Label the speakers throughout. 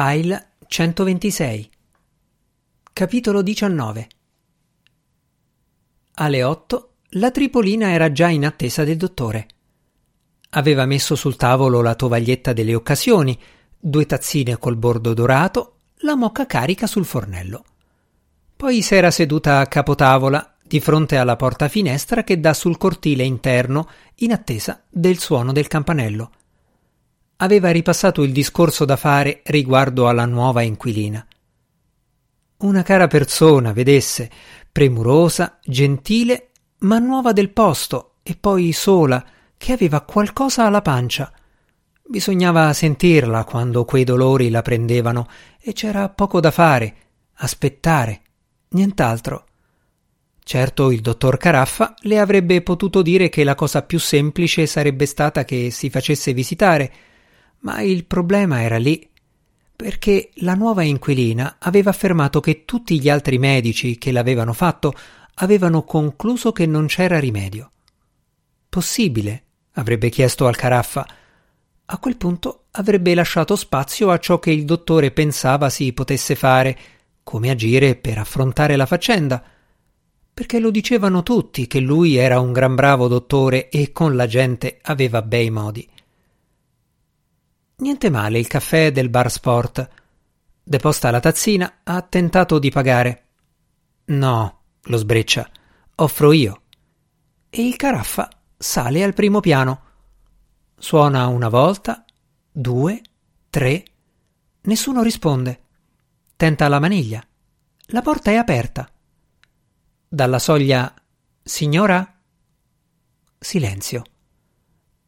Speaker 1: File 126 Capitolo 19 Alle 8 la Tripolina era già in attesa del dottore. Aveva messo sul tavolo la tovaglietta delle occasioni, due tazzine col bordo dorato, la mocca carica sul fornello. Poi s'era seduta a capotavola di fronte alla porta finestra che dà sul cortile interno in attesa del suono del campanello aveva ripassato il discorso da fare riguardo alla nuova inquilina. Una cara persona, vedesse, premurosa, gentile, ma nuova del posto e poi sola, che aveva qualcosa alla pancia. Bisognava sentirla quando quei dolori la prendevano e c'era poco da fare, aspettare, nient'altro. Certo il dottor Caraffa le avrebbe potuto dire che la cosa più semplice sarebbe stata che si facesse visitare, ma il problema era lì, perché la nuova inquilina aveva affermato che tutti gli altri medici che l'avevano fatto avevano concluso che non c'era rimedio. Possibile? avrebbe chiesto al Caraffa. A quel punto avrebbe lasciato spazio a ciò che il dottore pensava si potesse fare, come agire per affrontare la faccenda, perché lo dicevano tutti che lui era un gran bravo dottore e con la gente aveva bei modi. Niente male il caffè del bar sport. Deposta la tazzina, ha tentato di pagare. No, lo sbreccia. Offro io. E il caraffa sale al primo piano. Suona una volta, due, tre. Nessuno risponde. Tenta la maniglia. La porta è aperta. Dalla soglia Signora? Silenzio.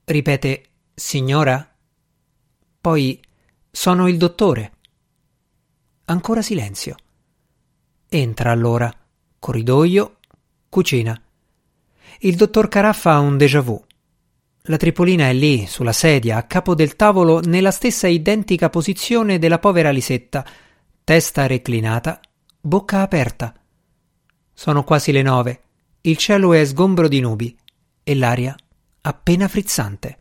Speaker 1: Ripete Signora? Poi sono il dottore. Ancora silenzio. Entra allora. Corridoio, cucina. Il dottor Caraffa ha un déjà vu. La tripolina è lì, sulla sedia, a capo del tavolo, nella stessa identica posizione della povera Lisetta, testa reclinata, bocca aperta. Sono quasi le nove. Il cielo è sgombro di nubi e l'aria appena frizzante.